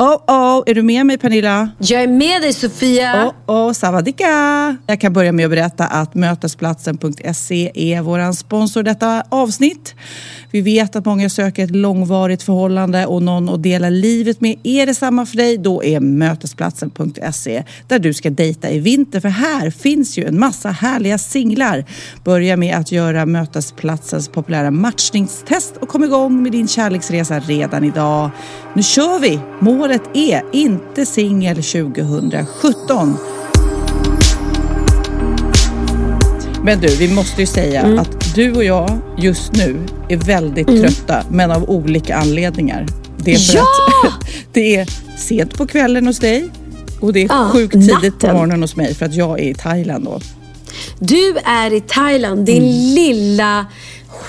Oh, oh, är du med mig Pernilla? Jag är med dig Sofia. Oh, oh, savadika! Jag kan börja med att berätta att mötesplatsen.se är vår sponsor detta avsnitt. Vi vet att många söker ett långvarigt förhållande och någon att dela livet med. Är det samma för dig? Då är mötesplatsen.se där du ska dejta i vinter. För här finns ju en massa härliga singlar. Börja med att göra Mötesplatsens populära matchningstest och kom igång med din kärleksresa redan idag. Nu kör vi! Målet är inte singel 2017. Men du, vi måste ju säga mm. att du och jag just nu är väldigt mm. trötta, men av olika anledningar. Det är för ja! att det är sent på kvällen hos dig och det är ja, sjukt tidigt natten. på morgonen hos mig för att jag är i Thailand då. Du är i Thailand, din mm. lilla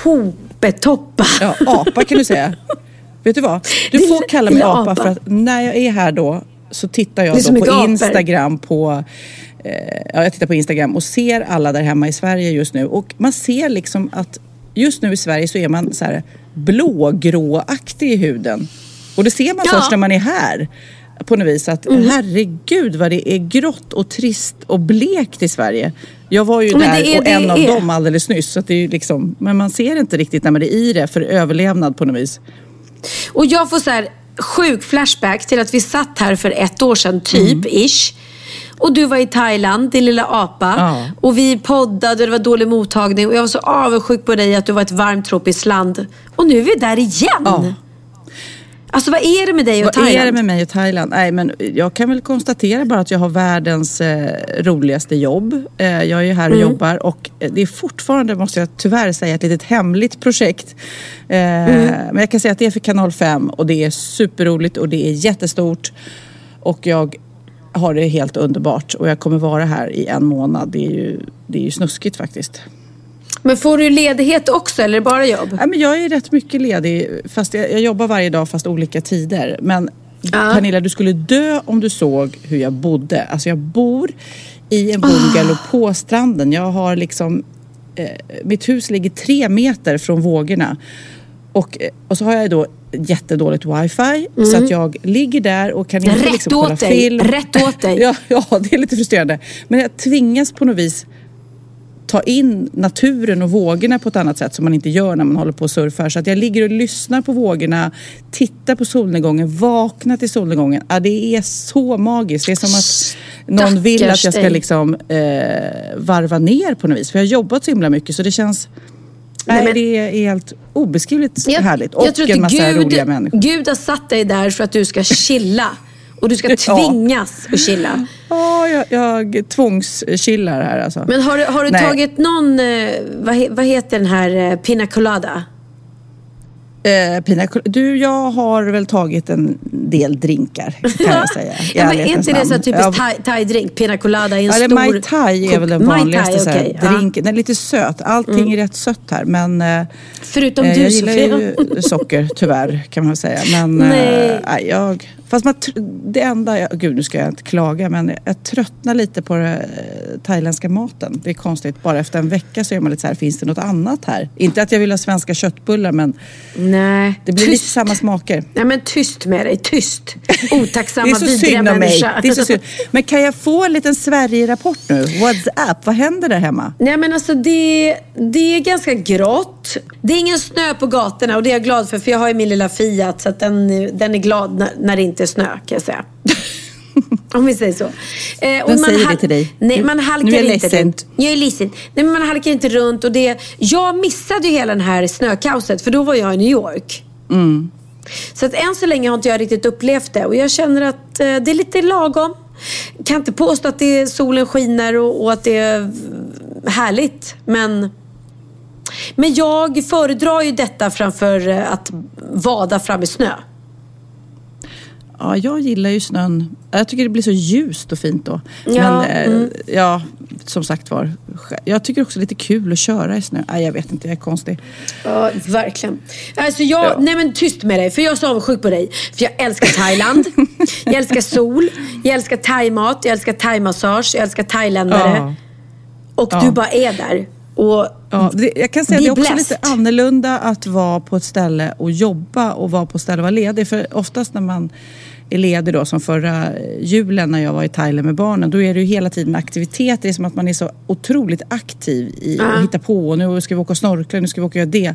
hopetoppa. Ja, apa kan du säga. Vet du vad? Du får kalla mig apa, apa för att när jag är här då så tittar jag då på Instagram på eh, ja, jag tittar på Instagram och ser alla där hemma i Sverige just nu och man ser liksom att just nu i Sverige så är man så här blågråaktig i huden. Och det ser man ja. först när man är här på något vis att mm. herregud vad det är grått och trist och blekt i Sverige. Jag var ju men där är, och en av är. dem alldeles nyss. Så det är liksom, men man ser inte riktigt när man är i det för överlevnad på något vis. Och jag får så här sjuk flashback till att vi satt här för ett år sedan, typ, mm. ish. Och du var i Thailand, din lilla apa. Ja. Och vi poddade och det var dålig mottagning. Och jag var så avundsjuk på dig att du var ett varmt tropiskt land. Och nu är vi där igen. Ja. Alltså vad är det med dig och vad Thailand? Vad är det med mig och Thailand? Nej, men jag kan väl konstatera bara att jag har världens eh, roligaste jobb. Eh, jag är ju här och mm. jobbar och det är fortfarande, måste jag tyvärr säga, ett litet hemligt projekt. Eh, mm. Men jag kan säga att det är för kanal 5 och det är superroligt och det är jättestort. Och jag har det helt underbart och jag kommer vara här i en månad. Det är ju, det är ju snuskigt faktiskt. Men får du ledighet också eller bara jobb? Ja, men jag är rätt mycket ledig. Fast jag, jag jobbar varje dag fast olika tider. Men ja. Pernilla, du skulle dö om du såg hur jag bodde. Alltså jag bor i en bungalow oh. på stranden. Jag har liksom... Eh, mitt hus ligger tre meter från vågorna. Och, eh, och så har jag då jättedåligt wifi mm. så att jag ligger där och kan inte Rätt liksom kolla dig. film. Rätt åt dig! ja, ja, det är lite frustrerande. Men jag tvingas på något vis ta in naturen och vågorna på ett annat sätt som man inte gör när man håller på och surfar. Så att jag ligger och lyssnar på vågorna, tittar på solnedgången, vaknar till solnedgången. Ja, det är så magiskt. Det är som att någon vill att jag ska liksom, eh, varva ner på något vis. För jag har jobbat så himla mycket så det känns Nej, men, det är helt obeskrivligt jag, härligt. Och jag en massa Gud, roliga människor. Gud har satt dig där för att du ska chilla. Och du ska tvingas ja. att chilla. Ja, jag, jag tvångschillar här alltså. Men har du, har du tagit någon, eh, vad, vad heter den här, eh, pina colada? Eh, pina, du, jag har väl tagit en del drinkar kan jag säga. ja, men är inte det så typiskt thai-drink? Pina colada i en ja, stor... Mai tai är väl den vanligaste thai, okay. drinken. Den är lite söt. Allting mm. är rätt sött här. Men, eh, Förutom eh, du Jag gillar ju socker tyvärr kan man säga. Men eh, Nej. Eh, jag Fast man, det enda, jag, gud nu ska jag inte klaga, men jag tröttnar lite på den eh, thailändska maten. Det är konstigt, bara efter en vecka så är man lite så här, finns det något annat här? Inte att jag vill ha svenska köttbullar men Nej, det blir tyst. lite samma smaker. Nej men tyst med dig, tyst! Otacksamma, vidriga människa. det är så synd. Men kan jag få en liten Sverige-rapport nu? What's up? Vad händer där hemma? Nej men alltså det, det är ganska grått. Det ingen snö på gatorna och det är jag glad för, för jag har ju min lilla Fiat så den, den är glad när, när det inte inte snö kan jag säga. Om vi säger så. Eh, och man säger det till dig? Nej, man halkar nu är jag inte runt. Jag är ledsen. Nej, men man halkar inte runt. Och det, jag missade ju hela den här snökaoset för då var jag i New York. Mm. Så att än så länge har inte jag riktigt upplevt det. Och jag känner att eh, det är lite lagom. Kan inte påstå att det är solen skiner och, och att det är härligt. Men, men jag föredrar ju detta framför eh, att vada fram i snö. Ja, jag gillar ju snön. Jag tycker det blir så ljust och fint då. Ja, Men eh, mm. ja, som sagt var. Jag tycker också det är lite kul att köra i snö. Nej, jag vet inte, jag är konstig. Ja, verkligen. Alltså jag, Ja. nej men tyst med dig, för jag är så avundsjuk på dig. För jag älskar Thailand, jag älskar sol, jag älskar thaimat, jag älskar thaimassage, jag älskar thailändare. Ja. Och Ja. du bara är där. Och Ja, det, jag kan säga att det är också blessed. lite annorlunda att vara på ett ställe och jobba och vara på ett ställe och vara ledig. För oftast när man är ledig då, som förra julen när jag var i Thailand med barnen, då är det ju hela tiden aktiviteter. Det är som att man är så otroligt aktiv i att hitta på. Nu ska vi åka och snorkla, nu ska vi åka och göra det.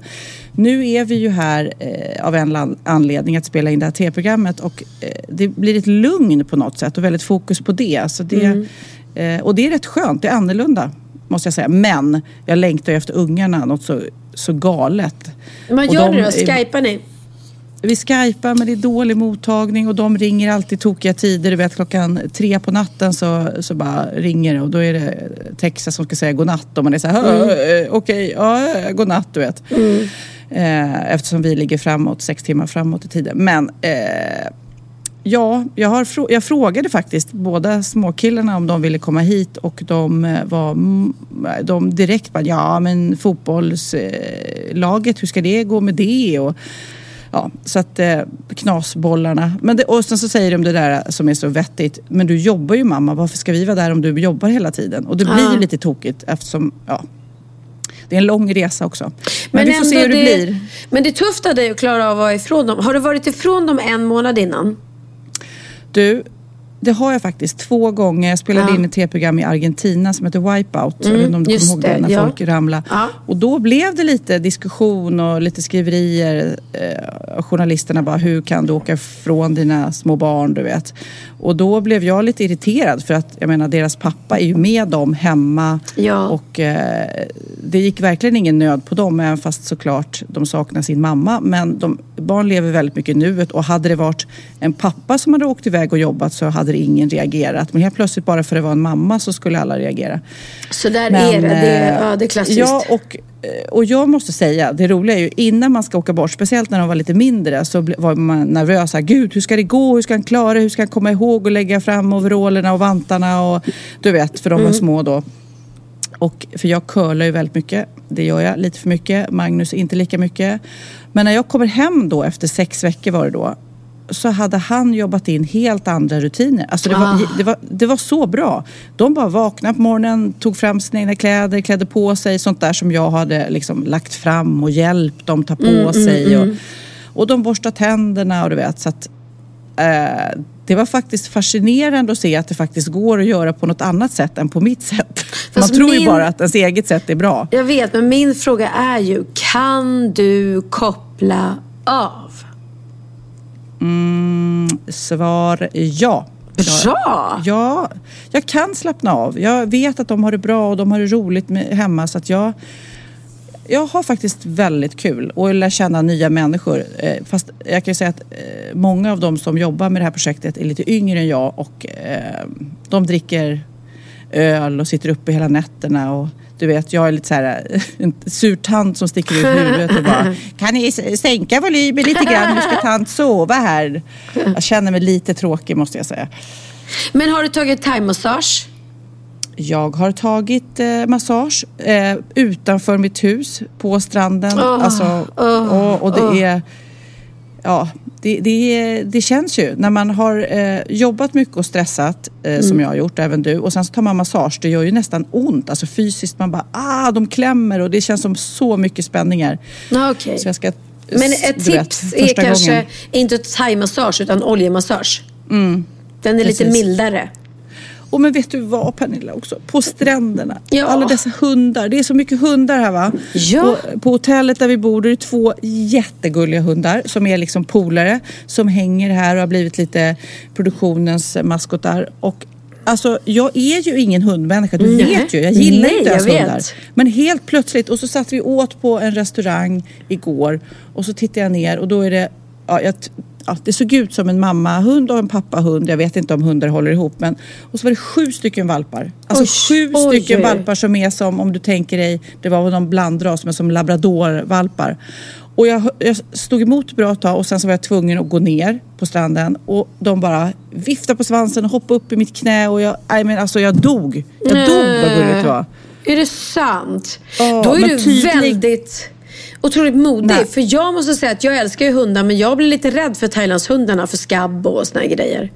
Nu är vi ju här eh, av en anledning att spela in det här tv-programmet och eh, det blir ett lugn på något sätt och väldigt fokus på det. Så det Mm. eh, och det är rätt skönt, det är annorlunda måste jag säga. Men jag längtar ju efter ungarna något så, så galet. Och gör de ni då? Skypar ni? Vi skypar men det är dålig mottagning och de ringer alltid tokiga tider. Du vet klockan tre på natten så, så bara ringer det och då är det Texas som ska säga godnatt och man är så här, mm. okej, ja, godnatt du vet. Eh, eftersom vi ligger framåt, sex timmar framåt i tiden. Men eh, Ja, jag, har, frå- jag frågade faktiskt båda småkillarna om de ville komma hit och de eh, var de direkt bara, ja men fotbollslaget, hur ska det gå med det? Och, ja, så att eh, knasbollarna. Men det, och sen så säger de det där som är så vettigt, men du jobbar ju mamma, varför ska vi vara där om du jobbar hela tiden? Och det blir Ah. ju lite tokigt eftersom, ja, det är en lång resa också. Men, vi får se hur det, det blir. Men det är tufft av dig att klara av att vara ifrån dem. Har du varit ifrån dem en månad innan? Du, det har jag faktiskt två gånger. Jag spelade Ja. in ett tv-program i Argentina som heter Wipeout. jag vet inte om du kommer ihåg det, när ja. folk ramlade. Ja. Och då blev det lite diskussion och lite skriverier. Eh, journalisterna bara, hur kan du åka ifrån dina små barn, du vet. Och då blev jag lite irriterad för att jag menar deras pappa är ju med dem hemma. Ja. Och eh, det gick verkligen ingen nöd på dem, även fast såklart de saknar sin mamma. Men de, barn lever väldigt mycket i nuet och hade det varit en pappa som hade åkt iväg och jobbat så hade det ingen reagerat. Men helt plötsligt bara för att det var en mamma så skulle alla reagera. Så där Men, är det. det, eh, är, ja, det är klassiskt. Ja, och, eh, och jag måste säga, det roliga är ju innan man ska åka bort, speciellt när de var lite mindre, så var man nervös. Här, Gud, hur ska det gå? Hur ska han klara? Hur ska han komma ihåg att lägga fram overallerna och vantarna? Och, du vet, för de Mm. var små då. Och, för jag curlar ju väldigt mycket. Det gör jag lite för mycket. Magnus inte lika mycket. Men när jag kommer hem då efter sex veckor var det då. Så hade han jobbat in helt andra rutiner. Alltså det, var, Ah. det, var, det var så bra. De bara vaknade på morgonen, tog fram sina egna kläder, klädde på sig. Sånt där som jag hade liksom lagt fram och hjälpt dem ta på sig. Och, och de borstade tänderna och du vet. Så att, eh, det var faktiskt fascinerande att se att det faktiskt går att göra på något annat sätt än på mitt sätt. Man Fast tror ju min- bara att ens eget sätt är bra. Jag vet, men min fråga är ju, kan du koppla av? Mm, svar ja. Bra! Ja, jag kan slappna av. Jag vet att de har det bra och de har det roligt hemma så att jag jag har faktiskt väldigt kul och lär känna nya människor. Eh, fast jag kan ju säga att eh, många av dem som jobbar med det här projektet är lite yngre än jag och eh, de dricker öl och sitter uppe hela nätterna. Och, du vet, jag är lite så här, en sur tant som sticker ut huvudet och bara Kan ni sänka volymen lite grann? Nu ska tant sova här. Jag känner mig lite tråkig måste jag säga. Men har du tagit thaimassage? Jag har tagit eh, massage eh, utanför mitt hus på stranden. Åh, alltså, åh, och, och det åh. är... Ja, det, det, det känns ju. När man har eh, jobbat mycket och stressat, eh, Mm. som jag har gjort, även du, och sen så tar man massage, det gör ju nästan ont. Alltså fysiskt, man bara ah, de klämmer och det känns som så mycket spänningar. Ja, okej. Så jag ska... Men ett du vet, tips är kanske gången. inte thaimassage utan oljemassage. Den är lite precis. mildare. Och men vet du vad Pernilla också? På stränderna. Ja. Alla dessa hundar. Det är så mycket hundar här va? Ja. Och på hotellet där vi bor det är två jättegulliga hundar som är liksom polare. Som hänger här och har blivit lite produktionens maskotar. Och Alltså jag är ju ingen hundmänniska, du Nej. vet ju. Jag gillar Nej, inte ens hundar. Men helt plötsligt, och så satt vi åt på en restaurang igår och så tittade jag ner och då är det, ja, jag, ja, det såg ut som en mammahund och en pappahund. Jag vet inte om hundar håller ihop men. Och så var det sju stycken valpar. Alltså Oj, sju oj, stycken oj. valpar som är som, om du tänker dig, det var någon blandras men som labradorvalpar. Och jag, jag stod emot bra tag och sen så var jag tvungen att gå ner på stranden och de bara viftade på svansen och hoppade upp i mitt knä och jag, nej men alltså jag dog. Jag dog vad gulligt det var. Är det sant? Ja, Då är du tydlig- väldigt otroligt modig. Nej. För jag måste säga att jag älskar ju hundar men jag blir lite rädd för Thailandshundarna för skabb och såna här grejer.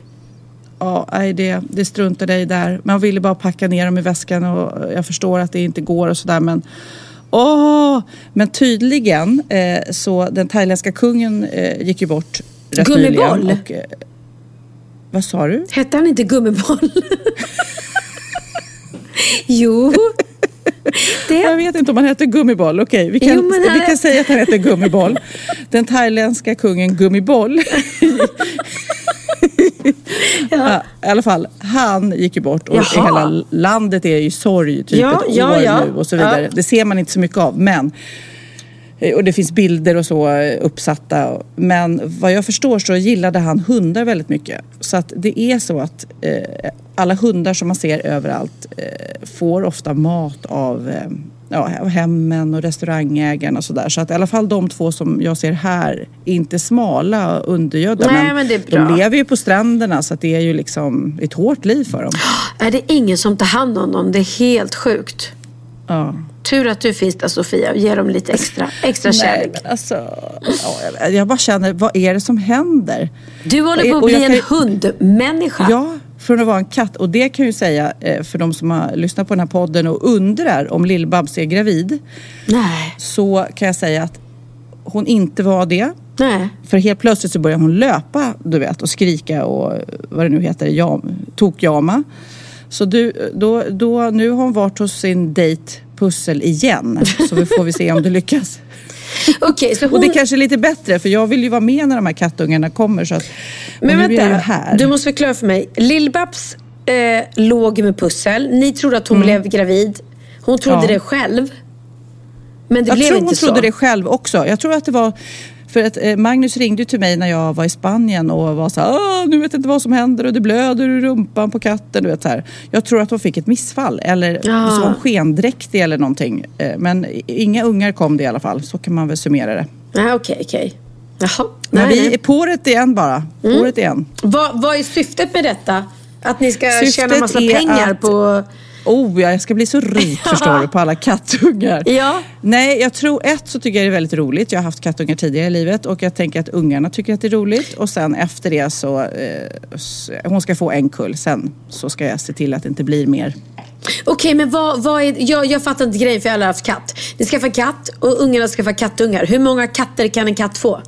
Ja, nej, det, det struntade jag i där. Man ville bara packa ner dem i väskan och jag förstår att det inte går och sådär men Åh! Men tydligen eh, så den thailändska kungen eh, gick ju bort rätt Gummiboll? nyligen. Och, eh, vad sa du? Hette han inte Gummiboll? jo. Jag Det, vet inte om han heter Gummiboll. Okej, vi kan, Jo, vi kan säga att han heter Gummiboll. Den thailändska kungen Gummiboll. ja. I alla fall, han gick ju bort och Jaha. hela landet är i sorg typ Ja, ett ja, år ja. nu och så vidare. Ja. Det ser man inte så mycket av. Men och det finns bilder och så eh, uppsatta. Men vad jag förstår så gillade han hundar väldigt mycket. Så att det är så att eh, alla hundar som man ser överallt eh, får ofta mat av eh, ja, hemmen och restaurangägarna och sådär. Så att i alla fall de två som jag ser här är inte smala och undergödda. Nej, men det är bra. de lever ju på stränderna så att det är ju liksom ett hårt liv för dem. är det ingen som tar hand om dem? Det är helt sjukt. Ja. Tur att du finns där Sofia och ger dem lite extra, extra Nej, kärlek. men alltså, ja, jag- bara känner, vad är det som händer? Du håller på att bli jag en kan- hundmänniska. Ja, från att vara en katt. Och det kan jag ju säga eh, för de som har lyssnat på den här podden och undrar om Lill-Babs är gravid. Nej, Så kan jag säga att hon inte var det. nej. För helt plötsligt så börjar hon löpa, du vet, och skrika och vad det nu heter, jam, tokjama. Så du, då, då, nu har hon varit hos sin dejt Pussel igen. Så vi får vi se om det lyckas. Så hon... Och det kanske är lite bättre för jag vill ju vara med när de här kattungarna kommer. Så att, Men jag vänta, här. du måste förklara för mig. Lill-Babs eh, låg med pussel. Ni trodde att hon blev gravid. Hon trodde Mm. Ja. det själv. Men det Jag blev tror inte hon så. trodde det själv också. Jag tror att det var för att eh, Magnus ringde ju till mig när jag var i Spanien och var så här, "Åh, nu vet jag inte vad som händer och det blöder ur rumpan på katten. Du vet, så här. Jag tror att hon fick ett missfall eller Ja. så var hon skendräktig eller någonting. Eh, Men inga ungar kom det i alla fall, så kan man väl summera det. Okej, okej. Jaha. Men Nej, vi nej. är på det igen bara. På det igen. Vad, vad är syftet med detta? Att ni ska Syftet tjäna massa pengar att- på... Oh, ja, jag ska bli så rik förstår du på alla kattungar. Ja. Nej, jag tror ett så tycker jag det är väldigt roligt. Jag har haft kattungar tidigare i livet och jag tänker att ungarna tycker att det är roligt. Och sen efter det så, eh, hon ska få en kull. Sen så ska jag se till att det inte blir mer. Okej, men vad, vad är... Jag, jag fattar inte grejen för jag har haft katt. Ni skaffar katt och ungarna skaffar kattungar. Hur många katter kan en katt få?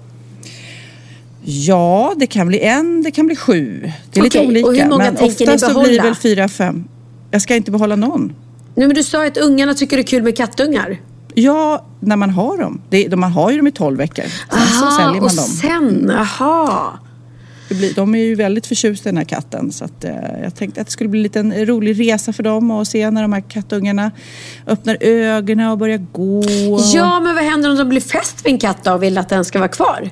Ja, det kan bli en, det kan bli sju. Det är lite Okej, och olika. hur många men tänker ni ofta så blir det behålla? väl fyra, fem. Jag ska inte behålla någon. Nej, men du sa att ungarna tycker det är kul med kattungar. Ja, när man har dem. Det, de- man har ju dem i 12 veckor. Sen så säljer man och dem. sen, aha. Blir, de är ju väldigt förtjusta i den här katten så att, eh, jag tänkte att det skulle bli en liten rolig resa för dem att se när de här kattungarna öppnar ögonen och börjar gå. Ja, men vad händer om de blir fäst vid en katt då och vill att den ska vara kvar?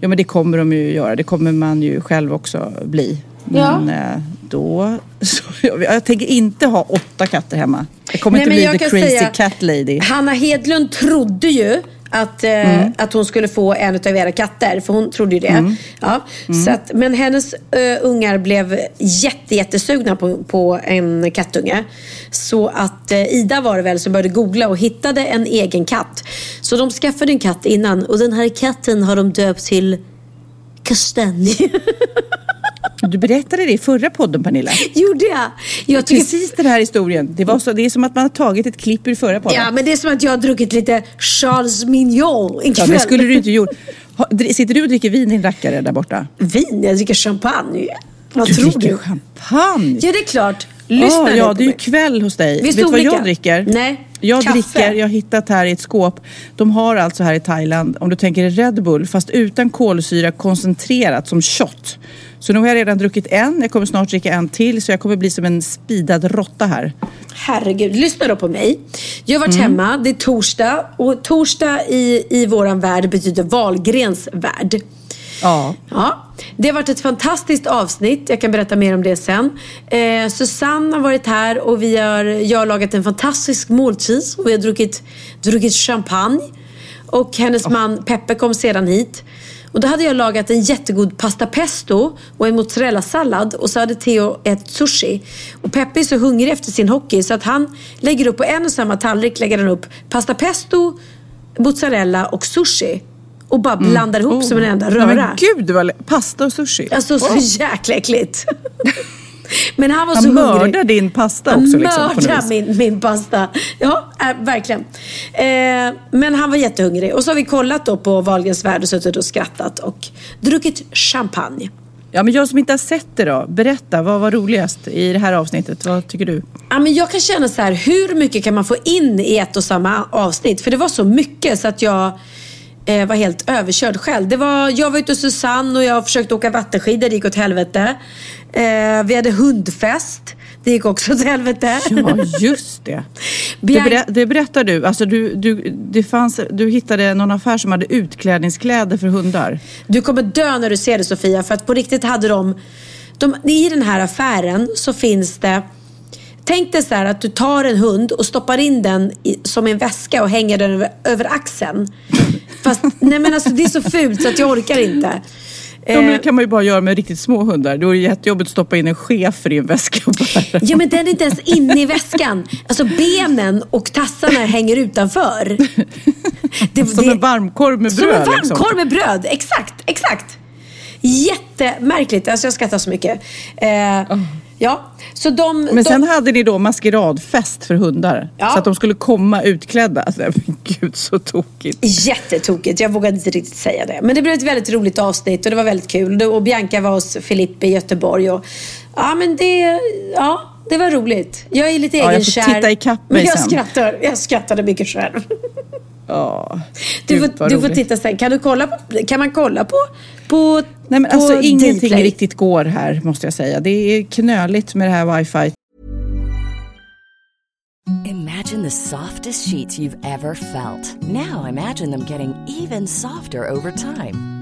Ja men det kommer de ju göra. Det kommer man ju själv också bli. Ja. Men eh, då... Så, jag, jag tänker inte ha åtta katter hemma. Jag kommer Nej, inte bli the crazy säga- cat lady. Hanna Hedlund trodde ju att, eh, Mm. att hon skulle få en av era katter, för hon trodde ju det. Mm. Ja, Så att, men hennes eh, ungar blev jätte, jättesugna på, på en kattunge. Så att eh, Ida var det väl som började googla och hittade en egen katt. Så de skaffade en katt innan och den här katten har de döpt till Kastanj. Du berättade det i förra podden Pernilla. Gjorde jag? jag tycker Precis den här historien. Det, var så, det är som att man har tagit ett klipp ur förra podden. Ja, men det är som att jag har druckit lite Charles Mignon Ja, ikväll. det skulle du inte gjort. Sitter du och dricker vin din rackare där borta? Vin? Jag dricker champagne. Vad du tror dricker du? champagne? Ja, det är klart. Lyssna ah, nu Ja, på det är ju kväll hos dig. Visst Vet du vad jag dricker? Nej. Jag Kaffe. dricker, jag har hittat här i ett skåp. De har alltså här i Thailand, om du tänker Red Bull, fast utan kolsyra koncentrerat som shot. Så nu har jag redan druckit en, jag kommer snart dricka en till, så jag kommer bli som en speedad råtta här. Herregud, lyssna då på mig. Jag har varit Mm. hemma, det är torsdag och torsdag i, i våran värld betyder Wahlgrens värld. Ja. Ja, det har varit ett fantastiskt avsnitt. Jag kan berätta mer om det sen. Eh, Susanne har varit här och vi har, jag har lagat en fantastisk måltid och vi har druckit, druckit champagne. Och hennes man Peppe kom sedan hit. Och då hade jag lagat en jättegod pasta pesto och en mozzarella-sallad och så hade Theo ett sushi. Och Peppe är så hungrig efter sin hockey så att han lägger upp på en och samma tallrik lägger han upp pasta pesto, mozzarella och sushi. Och bara blandar ihop som en enda röra. Men gud vad lä- Pasta och sushi. Alltså så jäkla äckligt. Men han var Han så hungrig. din pasta Han också. Liksom, på något mördar vis. min, min pasta. Ja, äh, verkligen. Eh, men han var jättehungrig. Och så har vi kollat då på Wahlgrens värld och suttit och skrattat och druckit champagne. Ja, men jag som inte har sett det då, berätta, vad var roligast i det här avsnittet? Vad tycker du? Ja, men jag kan känna så här, hur mycket kan man få in i ett och samma avsnitt? För det var så mycket så att jag eh, var helt överkörd själv. Det var, jag var ute hos Susanne och jag försökte åka vattenskidor, det gick åt helvete. Eh, vi hade hundfest, det gick också åt helvete. Ja, just det. Det, Bian- det berättar du. Alltså du, du, det fanns, du hittade någon affär som hade utklädningskläder för hundar. Du kommer dö när du ser det Sofia, för att på riktigt hade de, de I den här affären så finns det Tänk dig så här att du tar en hund och stoppar in den i, som en väska och hänger den över, över axeln. Fast nej men alltså det är så fult så att jag orkar inte. Ja, men det Eh, kan man ju bara göra med riktigt små hundar. Då är det jättejobbigt att stoppa in en chefer i en väska bära. Ja men den är inte ens inne i väskan. Alltså benen och tassarna hänger utanför. Det, Som en varmkorv med Som bröd. en liksom. varmkorv med bröd, exakt, exakt. Jättemärkligt, alltså jag skrattar så mycket. Eh, Ja, så de... Men de, sen hade ni då maskeradfest för hundar. Ja. Så att de skulle komma utklädda. Alltså, men gud, så tokigt. Jättetokigt, jag vågade inte riktigt säga det. Men det blev ett väldigt roligt avsnitt och det var väldigt kul. Och Bianca var hos Filippa i Göteborg. Och, ja, men det, ja, det var roligt. Jag är lite Ja, jag får egenkär. titta ikapp men mig jag sen. skrattar, jag skrattade mycket själv. Ja, Du får, du får titta sen. Kan, du kolla på, kan man kolla på, på Nej, men på alltså, ingenting Dplay? riktigt går här, måste jag säga. Det är knöligt med det här wifi. Imagine the softest sheets you've ever felt. Now imagine them getting even softer over time.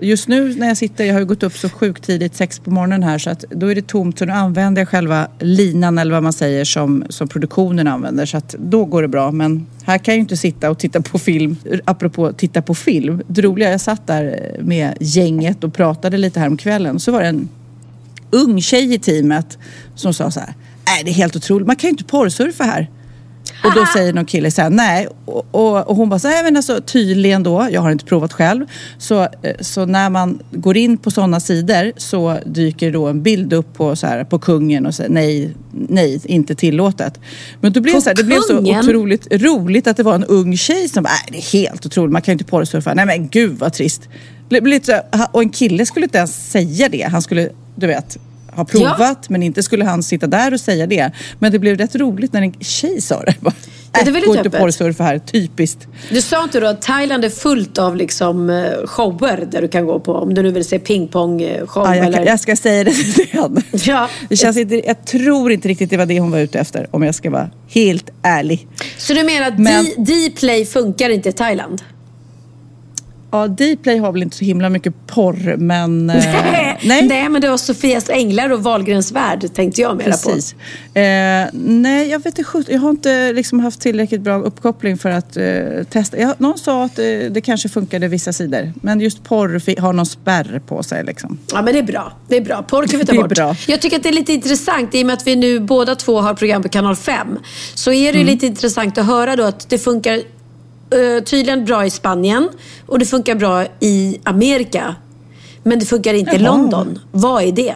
Just nu när jag sitter, jag har ju gått upp så sjukt tidigt, sex på morgonen här, så att då är det tomt. Så nu använder jag själva linan eller vad man säger som, som produktionen använder. Så att då går det bra. Men här kan jag ju inte sitta och titta på film. Apropå titta på film. Det roliga, jag satt där med gänget och pratade lite här om kvällen. Så var det en ung tjej i teamet som sa så här. Nej, det är helt otroligt. Man kan ju inte porrsurfa här. Och då säger någon kille så här, nej. Och, och, och hon bara, så här, men alltså tydligen då, jag har inte provat själv. Så, eh, så när man går in på sådana sidor så dyker då en bild upp på, så här, på kungen och säger nej, nej, inte tillåtet. Men då blev det, så här, det blev så otroligt roligt att det var en ung tjej som bara, nej det är helt otroligt, man kan ju inte porrsurfa. Nej men gud vad trist. Och en kille skulle inte ens säga det. Han skulle, du vet, har provat ja. men inte skulle han sitta där och säga det. Men det blev rätt roligt när en tjej sa det. Bara, ja, det är väldigt inte porrsurfa här, typiskt. Du sa inte då att Thailand är fullt av liksom eh, shower där du kan gå på? Om du nu vill se pingpong-show ja, jag, eller? jag ska säga det till. Ja. Det känns inte, jag tror inte riktigt det var det hon var ute efter om jag ska vara helt ärlig. Så du menar att men... D-play funkar inte i Thailand? Ja, Dplay har väl inte så himla mycket porr, men... nej. nej. nej, men det var Sofias Änglar och Wahlgrens Värld tänkte jag mera Precis. på. Eh, nej, jag vet inte. Jag har inte liksom haft tillräckligt bra uppkoppling för att eh, testa. Jag, någon sa att eh, det kanske funkade vissa sidor, men just porr har någon spärr på sig. Liksom. Ja, men det är bra. Det är bra. Porr kan vi ta bort. Bra. Jag tycker att det är lite intressant, i och med att vi nu båda två har program på kanal 5, så är det mm. lite intressant att höra då att det funkar uh, tydligen bra i Spanien och det funkar bra i Amerika. Men det funkar inte Jaha. i London. Vad är det?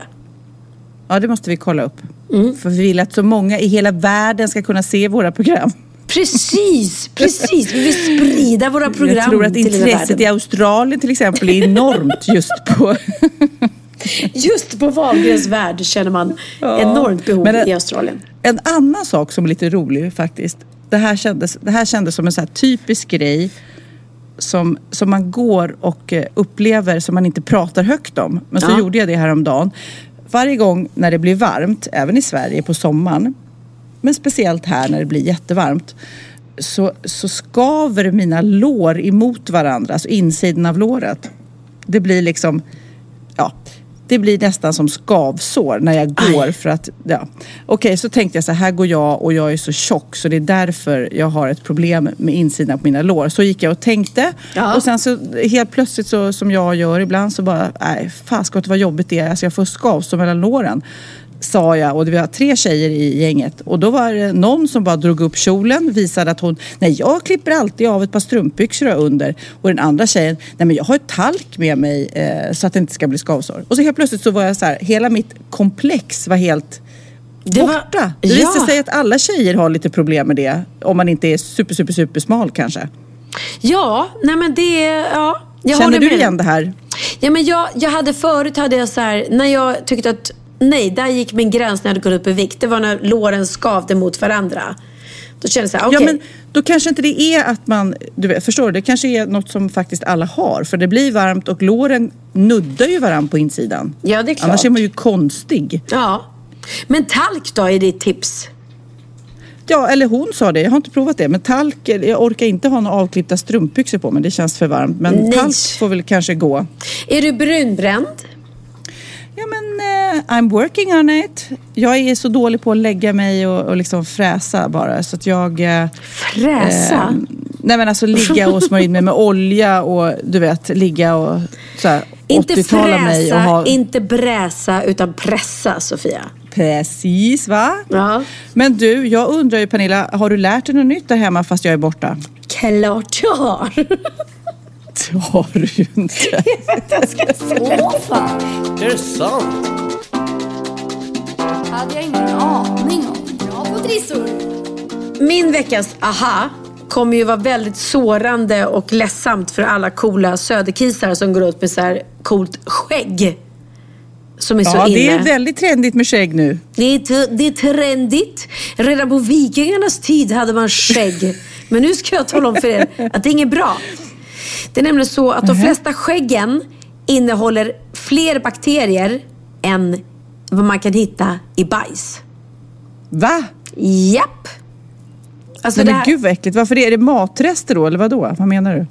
Ja, det måste vi kolla upp. Mm. För vi vill att så många i hela världen ska kunna se våra program. Precis, precis. Vi vill sprida våra program Jag tror att intresset i Australien till exempel är enormt just på Just på Wahlgrens värld känner man ja. enormt behov en, i Australien. En annan sak som är lite rolig faktiskt. Det här kändes, det här kändes som en så typisk grej som, som man går och eh, upplever som man inte pratar högt om. Men så ja. gjorde jag det häromdagen. Varje gång när det blir varmt, även i Sverige på sommaren, men speciellt här när det blir jättevarmt, så, så skaver mina lår emot varandra, alltså insidan av låret. Det blir liksom, ja, det blir nästan som skavsår när jag går Aj. för att, ja. Okej, okay, så tänkte jag så här går jag och jag är så tjock så det är därför jag har ett problem med insidan på mina lår. Så gick jag och tänkte ja. och sen så helt plötsligt så som jag gör ibland så bara, nej, det vad jobbigt det är. Alltså jag får skavsår mellan låren sa jag och det var tre tjejer i gänget och då var det någon som bara drog upp kjolen, visade att hon, nej jag klipper alltid av ett par strumpbyxor under och den andra tjejen, nej men jag har ett talk med mig eh, så att det inte ska bli skavsår. Och så helt plötsligt så var jag så här, hela mitt komplex var helt det borta. Var, det visade ja. sig att alla tjejer har lite problem med det om man inte är super, super, super smal kanske. Ja, nej men det, ja. Jag Känner du igen det här? Ja, men jag, jag hade förut hade jag så här, när jag tyckte att nej, där gick min gräns när jag hade gått upp i vikt. Det var när låren skavde mot varandra. Då kände jag så här, okay. Ja, men då kanske inte det är att man, du vet, förstår du? Det kanske är något som faktiskt alla har. För det blir varmt och låren nuddar ju varandra på insidan. Ja, det är klart. Annars är man ju konstig. Ja. Men talk då är ditt tips? Ja, eller hon sa det. Jag har inte provat det. Men talk, jag orkar inte ha några avklippta strumpbyxor på mig. Det känns för varmt. Men Nej. talk får väl kanske gå. Är du brunbränd? Ja men uh, I'm working on it. Jag är så dålig på att lägga mig och, och liksom fräsa bara så att jag... Uh, fräsa? Uh, nej men alltså ligga och smörja in mig med olja och du vet ligga och så här, Inte fräsa, mig och ha... inte bräsa utan pressa Sofia. Precis va? Ja. Men du, jag undrar ju Pernilla, har du lärt dig något nytt där hemma fast jag är borta? Klart jag har. Det har du ju inte. jag ska säga. fan. Är det sant? hade jag ingen aning om. Bra på trissor. Min veckas aha kommer ju vara väldigt sårande och ledsamt för alla coola söderkisar som går ut med så här coolt skägg. Som är ja, så inne. det är väldigt trendigt med skägg nu. Det är, det är trendigt. Redan på vikingarnas tid hade man skägg. Men nu ska jag tala om för er att det är inget bra. Det är nämligen så att de flesta skäggen innehåller fler bakterier än vad man kan hitta i bajs. Va? Japp. Alltså Nej, men här... gud vad äckligt. Varför är det matrester då, eller vad då? Vad menar du?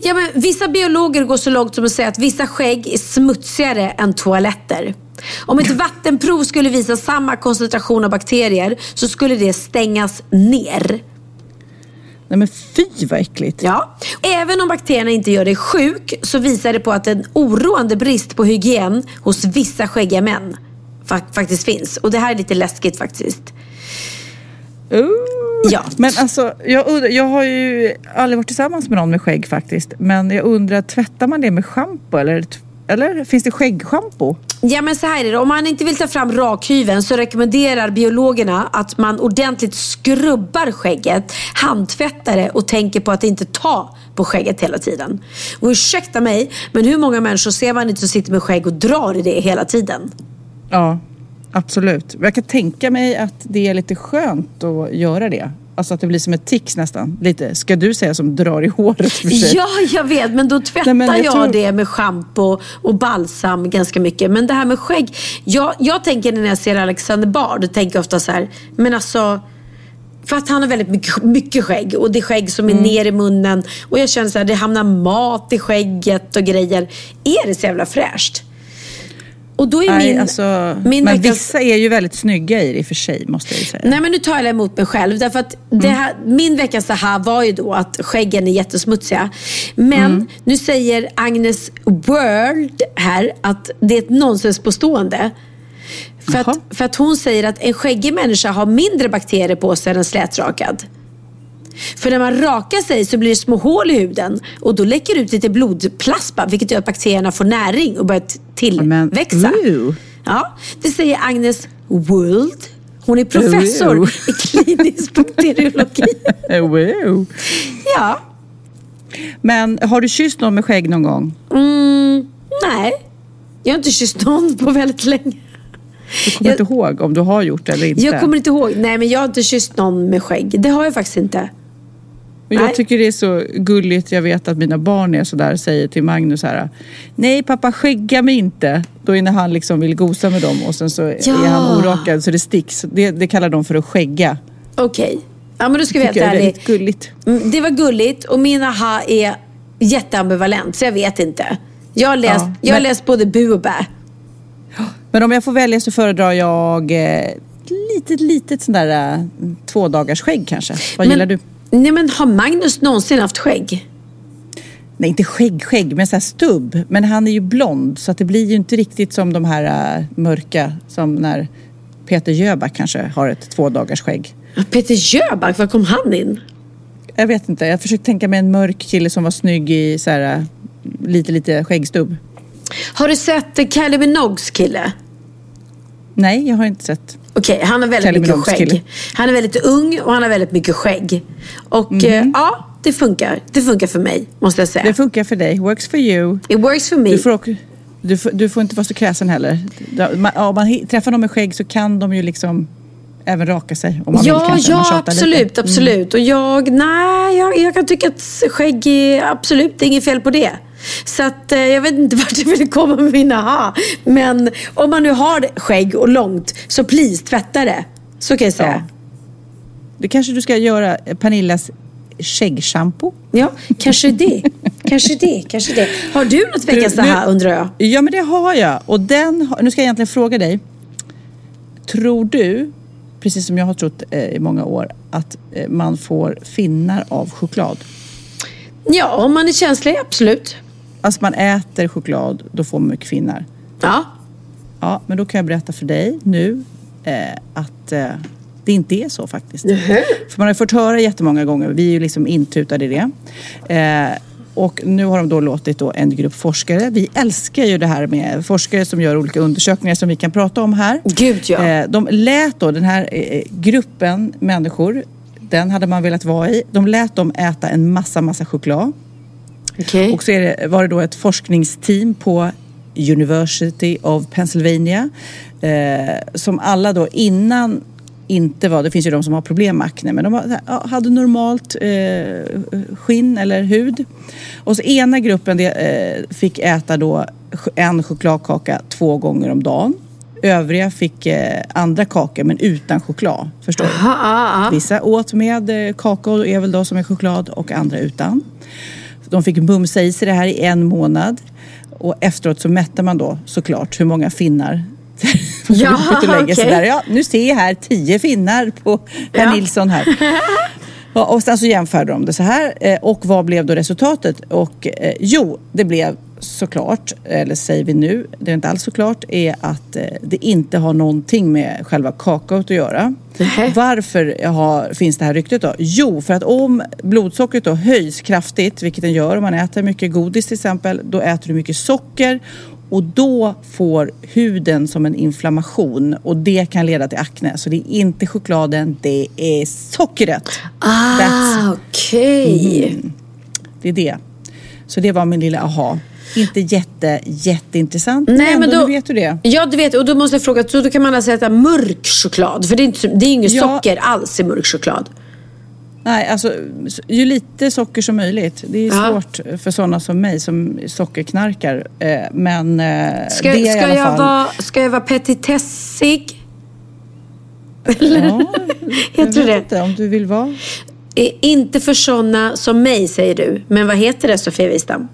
Ja, men vissa biologer går så långt som att säga att vissa skägg är smutsigare än toaletter. Om ett vattenprov skulle visa samma koncentration av bakterier så skulle det stängas ner. Nej men fy vad äckligt. Ja. Även om bakterierna inte gör dig sjuk så visar det på att en oroande brist på hygien hos vissa skäggiga män faktiskt finns. Och det här är lite läskigt faktiskt. Uh. Ja. Men alltså, jag, undrar, jag har ju aldrig varit tillsammans med någon med skägg faktiskt. Men jag undrar, tvättar man det med schampo eller eller finns det skäggschampo? Ja men så här är det. Om man inte vill ta fram rakhyveln så rekommenderar biologerna att man ordentligt skrubbar skägget, handtvättar det och tänker på att inte ta på skägget hela tiden. Och ursäkta mig, men hur många människor ser man inte som sitter med skägg och drar i det hela tiden? Ja, absolut. Jag kan tänka mig att det är lite skönt att göra det. Alltså att det blir som ett tics nästan. Lite, ska du säga, som drar i håret för sig. Ja, jag vet. Men då tvättar Nej, men jag, jag tror... det med schampo och balsam ganska mycket. Men det här med skägg. Jag, jag tänker när jag ser Alexander Bard, då tänker jag ofta så här, men alltså för att han har väldigt mycket, mycket skägg och det är skägg som är mm. ner i munnen. Och jag känner så här, det hamnar mat i skägget och grejer. Är det så jävla fräscht? Och då är Nej, min, alltså, min men veckans... vissa är ju väldigt snygga i det i och för sig, måste jag ju säga. Nej, men nu talar jag emot mig själv. Därför att mm. här, min veckans aha var ju då att skäggen är jättesmutsiga. Men mm. nu säger Agnes World här att det är ett nonsenspåstående. För att, för att hon säger att en skäggig människa har mindre bakterier på sig än en slätrakad. För när man rakar sig så blir det små hål i huden och då läcker ut lite blodplasma vilket gör att bakterierna får näring och börjar tillväxa. Men, ja, det säger Agnes World. Hon är professor i klinisk bakteriologi. wow. Ja. Men har du kysst någon med skägg någon gång? Mm, nej. Jag har inte kysst någon på väldigt länge. Du kommer jag, inte ihåg om du har gjort det eller inte? Jag kommer inte ihåg. Nej, men jag har inte kysst någon med skägg. Det har jag faktiskt inte. Och jag tycker det är så gulligt. Jag vet att mina barn är sådär, säger till Magnus här. Nej pappa, skägga mig inte. Då är när han liksom vill gosa med dem och sen så ja. är han orakad så det sticks. Det, det kallar de för att skägga. Okej. Okay. Ja men då ska vi helt ärlig. Det är gulligt. Mm, det var gulligt och min aha är jätteambivalent så jag vet inte. Jag har läst, ja, jag har läst både bu och bä. Men om jag får välja så föredrar jag eh, litet, litet sån där eh, två dagars skägg kanske. Vad men, gillar du? Nej men har Magnus någonsin haft skägg? Nej, inte skägg, skägg, men så här stubb. Men han är ju blond så att det blir ju inte riktigt som de här uh, mörka som när Peter Jöback kanske har ett två dagars skägg. Peter Jöback, var kom han in? Jag vet inte. Jag försökte tänka mig en mörk kille som var snygg i så här, uh, lite, lite skäggstubb. Har du sett Kylie Minogues kille? Nej, jag har inte sett. Okej, okay, han har väldigt Kelly mycket skägg. Kille. Han är väldigt ung och han har väldigt mycket skägg. Och mm -hmm. ja, det funkar. Det funkar för mig, måste jag säga. Det funkar för dig. Works for you. It works for me. Du får, också, du får, du får inte vara så kräsen heller. Om man träffar någon med skägg så kan de ju liksom även raka sig. Om man ja, vill, kanske, ja absolut. Lite. absolut. Mm. Och jag, nej, jag, jag kan tycka att skägg är absolut, det är inget fel på det. Så att, eh, jag vet inte vart jag ville komma med min aha. Men om man nu har skägg och långt, så please tvätta det. Så kan jag säga. Ja. Det kanske du ska göra Pernillas skäggschampo? Ja, kanske det. kanske det, kanske det. Har du något veckans aha undrar jag? Ja, men det har jag. Och den, nu ska jag egentligen fråga dig. Tror du, precis som jag har trott eh, i många år, att eh, man får finnar av choklad? Ja, om man är känslig, absolut. Alltså man äter choklad, då får man mycket finnar. Ja. Ja, men då kan jag berätta för dig nu eh, att eh, det inte är så faktiskt. Mm -hmm. För man har fått höra jättemånga gånger, vi är ju liksom intutade i det. Eh, och nu har de då låtit då en grupp forskare, vi älskar ju det här med forskare som gör olika undersökningar som vi kan prata om här. Gud ja. Eh, de lät då den här eh, gruppen människor, den hade man velat vara i, de lät dem äta en massa, massa choklad. Okay. Och så det, var det då ett forskningsteam på University of Pennsylvania eh, som alla då innan inte var, det finns ju de som har problem med akne, men de hade normalt eh, skinn eller hud. Och så ena gruppen det, eh, fick äta då en chokladkaka två gånger om dagen. Övriga fick eh, andra kakor men utan choklad. Förstår du? Vissa åt med eh, kakao, är väl då som är choklad och andra utan. De fick mumsa i sig det här i en månad. Och efteråt så mätte man då såklart hur många finnar Ja, okay. där. Ja, nu ser jag här tio finnar på herr ja. Nilsson här. Och sen så jämförde de det så här. Eh, och vad blev då resultatet? Och eh, jo, det blev såklart, eller säger vi nu, det är inte alls såklart, är att eh, det inte har någonting med själva kakaot att göra. Mm. Varför har, finns det här ryktet då? Jo, för att om blodsockret då höjs kraftigt, vilket den gör om man äter mycket godis till exempel, då äter du mycket socker och då får huden som en inflammation och det kan leda till akne. Så det är inte chokladen, det är sockret. Ah, okej. Okay. Mm. Det är det. Så det var min lilla aha. Inte jätte, jätteintressant. Nej, men då, vet du det. Ja, du vet. Och då måste jag fråga, så då kan man alltså äta mörk choklad? För det är, inte, det är inget ja. socker alls i mörk choklad. Nej, alltså ju lite socker som möjligt. Det är ja. svårt för sådana som mig som sockerknarkar. Eh, men eh, ska, det är ska, i alla jag fall... vara, ska jag vara petitessig? Eller? Ja, jag vet det? inte om du vill vara. Inte för sådana som mig, säger du. Men vad heter det, Sofia Wistam?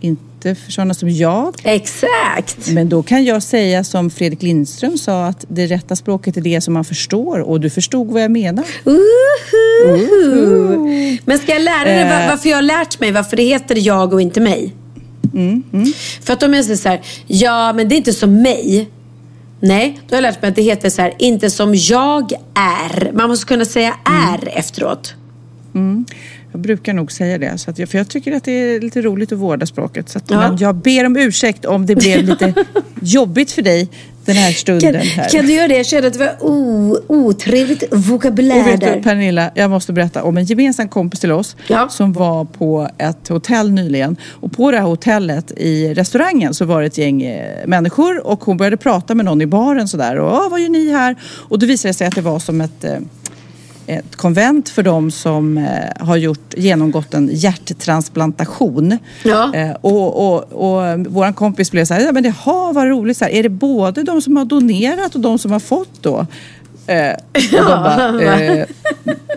Inte för sådana som jag. Exakt. Men då kan jag säga som Fredrik Lindström sa att det rätta språket är det som man förstår och du förstod vad jag menar. Uh-huh. Men ska jag lära dig uh. varför jag har lärt mig varför det heter jag och inte mig? Mm, mm. För att om jag säger så här, ja men det är inte som mig. Nej, då har jag lärt mig att det heter så här, inte som jag är. Man måste kunna säga är mm. efteråt. Jag brukar nog säga det, så att jag, för jag tycker att det är lite roligt att vårda språket. Så ja. Jag ber om ursäkt om det blev lite jobbigt för dig den här stunden. Kan, här. kan du göra det? Jag kände att det var otrevligt vokabulär och vet där. Du, Pernilla, jag måste berätta om en gemensam kompis till oss ja. som var på ett hotell nyligen. Och på det här hotellet i restaurangen så var det ett gäng eh, människor och hon började prata med någon i baren sådär. Och vad gör ni här? Och då visade det sig att det var som ett eh, ett konvent för de som eh, har gjort, genomgått en hjärttransplantation. Ja. Eh, och, och, och vår kompis blev så här, ja men jaha vad roligt, så här, är det både de som har donerat och de som har fått då? Eh, de bara, eh,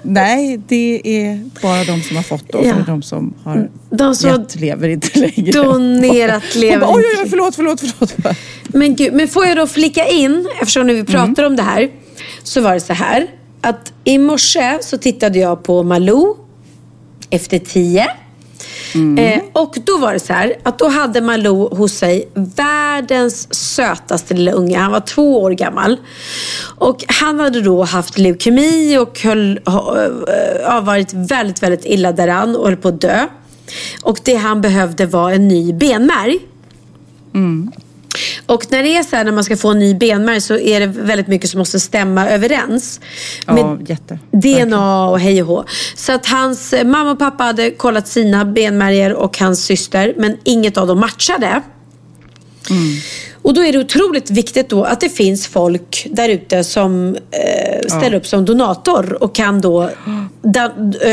nej, det är bara de som har fått då. Ja. För de som har de som gett lever inte längre. Donerat lever bara, Oj, oj, oj, förlåt, förlåt, förlåt. Men gud, men får jag då flika in, eftersom nu vi pratar mm. om det här, så var det så här att i morse så tittade jag på Malou efter tio. Mm. Eh, och då var det så här att då hade Malou hos sig världens sötaste lilla unge. Han var två år gammal. Och han hade då haft leukemi och höll, har varit väldigt, väldigt illa däran och höll på att dö. Och det han behövde var en ny benmärg. Mm. Och när det är så här, när man ska få en ny benmärg så är det väldigt mycket som måste stämma överens. Ja, jätte. DNA och hej och hå. Så att hans mamma och pappa hade kollat sina benmärger och hans syster men inget av dem matchade. Mm. Och då är det otroligt viktigt då att det finns folk där ute som eh, ställer ja. upp som donator och kan då da,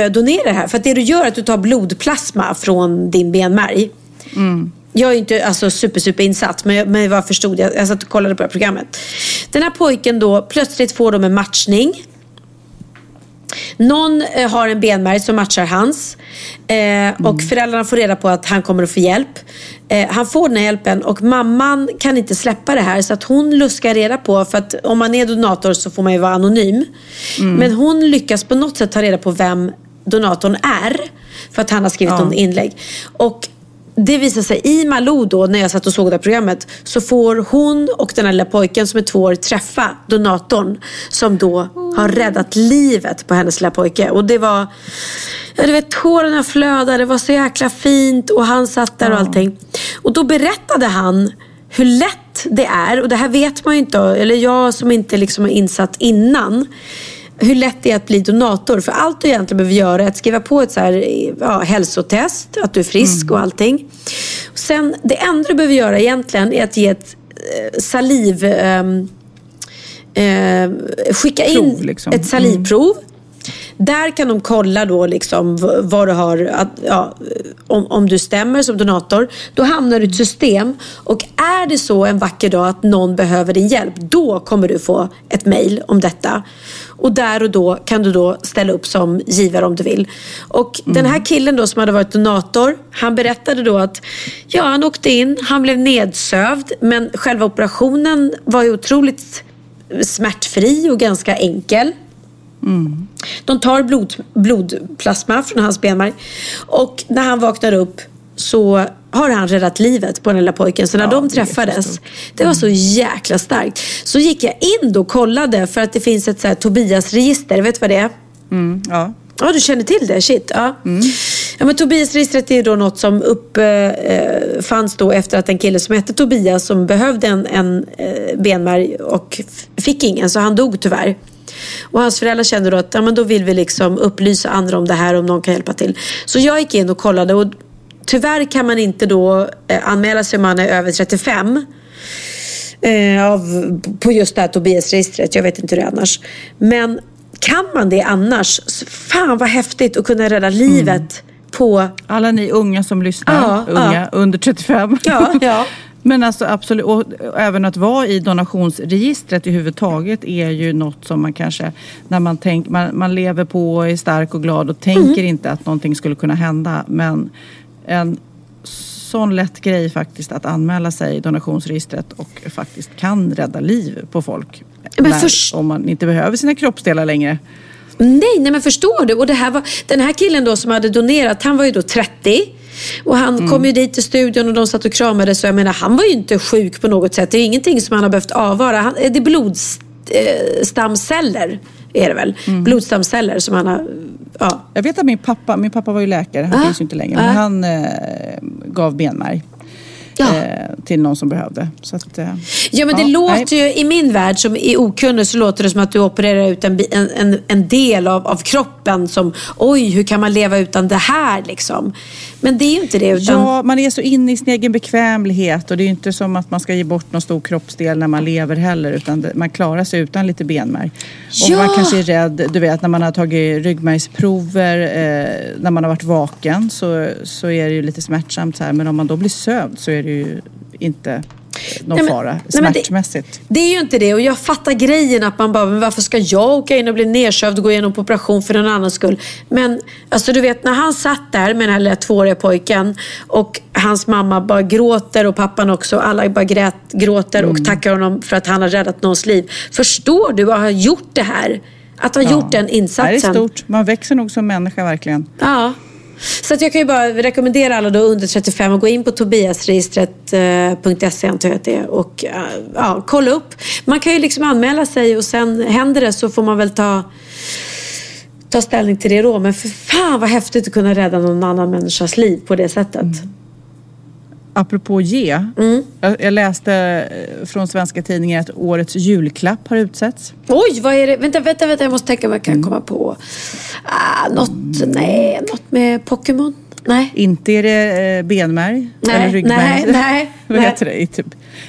donera det här. För att det du gör är att du tar blodplasma från din benmärg. Mm. Jag är inte alltså, super, super insatt, men, men vad förstod jag? Jag satt och kollade på det här programmet. Den här pojken då, plötsligt får de en matchning. Någon eh, har en benmärg som matchar hans. Eh, mm. Och föräldrarna får reda på att han kommer att få hjälp. Eh, han får den här hjälpen och mamman kan inte släppa det här. Så att hon luskar reda på, för att om man är donator så får man ju vara anonym. Mm. Men hon lyckas på något sätt ta reda på vem donatorn är. För att han har skrivit ja. någon inlägg. Och det visar sig i Malou då, när jag satt och såg det här programmet, så får hon och den här lilla pojken som är två år träffa donatorn som då har räddat livet på hennes lilla pojke. Och det var, ja, du vet, tårarna flödade, det var så jäkla fint och han satt där och allting. Och då berättade han hur lätt det är, och det här vet man ju inte, eller jag som inte liksom är insatt innan hur lätt det är att bli donator. För allt du egentligen behöver göra är att skriva på ett så här, ja, hälsotest, att du är frisk mm. och allting. Sen, det enda du behöver göra egentligen är att ge ett eh, saliv... Eh, eh, skicka in Prov, liksom. ett salivprov. Mm. Där kan de kolla då liksom vad du har, att, ja, om, om du stämmer som donator. Då hamnar du i ett system och är det så en vacker dag att någon behöver din hjälp, då kommer du få ett mail om detta. Och där och då kan du då ställa upp som givare om du vill. Och mm. den här killen då som hade varit donator, han berättade då att ja, han åkte in, han blev nedsövd, men själva operationen var ju otroligt smärtfri och ganska enkel. Mm. De tar blod, blodplasma från hans benmärg och när han vaknar upp så har han räddat livet på den lilla pojken. Så när ja, de träffades, det var så jäkla starkt. Så gick jag in och kollade för att det finns ett så här Tobias-register. Vet du vad det är? Mm, ja. Ja, du känner till det? Shit. Ja. Mm. Ja, men Tobiasregistret är då något som uppfanns eh, eh då efter att en kille som hette Tobias som behövde en, en eh, benmärg och fick ingen, så han dog tyvärr. Och hans föräldrar kände då att ja, men då vill vi liksom upplysa andra om det här om någon kan hjälpa till. Så jag gick in och kollade och tyvärr kan man inte då eh, anmäla sig om man är över 35. Eh, av, på just det här Tobias-registret. Jag vet inte hur det är annars. Men kan man det annars, fan vad häftigt att kunna rädda livet mm på... Alla ni unga som lyssnar, ja, unga ja. under 35. Ja, ja. Men alltså absolut, och även att vara i donationsregistret i huvud taget är ju något som man kanske, när man, tänk, man, man lever på och är stark och glad och tänker mm. inte att någonting skulle kunna hända. Men en sån lätt grej faktiskt att anmäla sig i donationsregistret och faktiskt kan rädda liv på folk. När, om man inte behöver sina kroppsdelar längre. Nej, nej men förstår du? Och det här var, den här killen då som hade donerat, han var ju då 30. Och han mm. kom ju dit till studion och de satt och kramade så jag menar han var ju inte sjuk på något sätt. Det är ingenting som han har behövt avvara. Han, det är blodstamceller är det väl. Mm. Blodstamceller som han har... Ja. Jag vet att min pappa, min pappa var ju läkare, han ah. finns ju inte längre, men ah. han eh, gav benmärg. Ja. eh, till någon som behövde. Så att, eh, ja, men det ja, låter nej. ju, i min värld som är okunnig så låter det som att du opererar ut en, en, en del av, av kroppen som, oj, hur kan man leva utan det här liksom? Men det är ju inte det. Utan... Ja, man är så inne i sin egen bekvämlighet och det är ju inte som att man ska ge bort någon stor kroppsdel när man lever heller utan man klarar sig utan lite benmärg. Ja. Och man kanske är rädd, du vet när man har tagit ryggmärgsprover, eh, när man har varit vaken så, så är det ju lite smärtsamt så här men om man då blir sövd så är det ju inte någon nej, fara smärtmässigt. Det, det, är ju inte det och jag fattar grejen att man bara, men varför ska jag åka in och bli nedsövd och gå igenom på operation för någon annans skull? Men alltså du vet när han satt där med den här lilla tvååriga pojken och hans mamma bara gråter och pappan också. Alla bara grät, gråter och mm. tackar honom för att han har räddat någons liv. Förstår du att ha gjort det här? Att ha ja. gjort den insatsen. Det är stort. Man växer nog som människa verkligen. Ja. Så att jag kan ju bara rekommendera alla då under 35 att gå in på tobiasregistret.se eh, antar jag att det är och eh, ja, kolla upp. Man kan ju liksom anmäla sig och sen händer det så får man väl ta ta ställning till det då. Men för fan vad häftigt att kunna rädda någon annan människas liv på det sättet. Mm apropå ge. Mm. Jag, jag, läste eh, från svenska tidningar att årets julklapp har utsetts. Oj, vad är det? Vänta, vänta, vänta. Jag måste tänka vad jag kan mm. komma på. Ah, något, mm. nej, något med Pokémon? Nej. Inte är det eh, benmärg nej, eller ryggmärg. Nej, nej. vad heter det? Typ.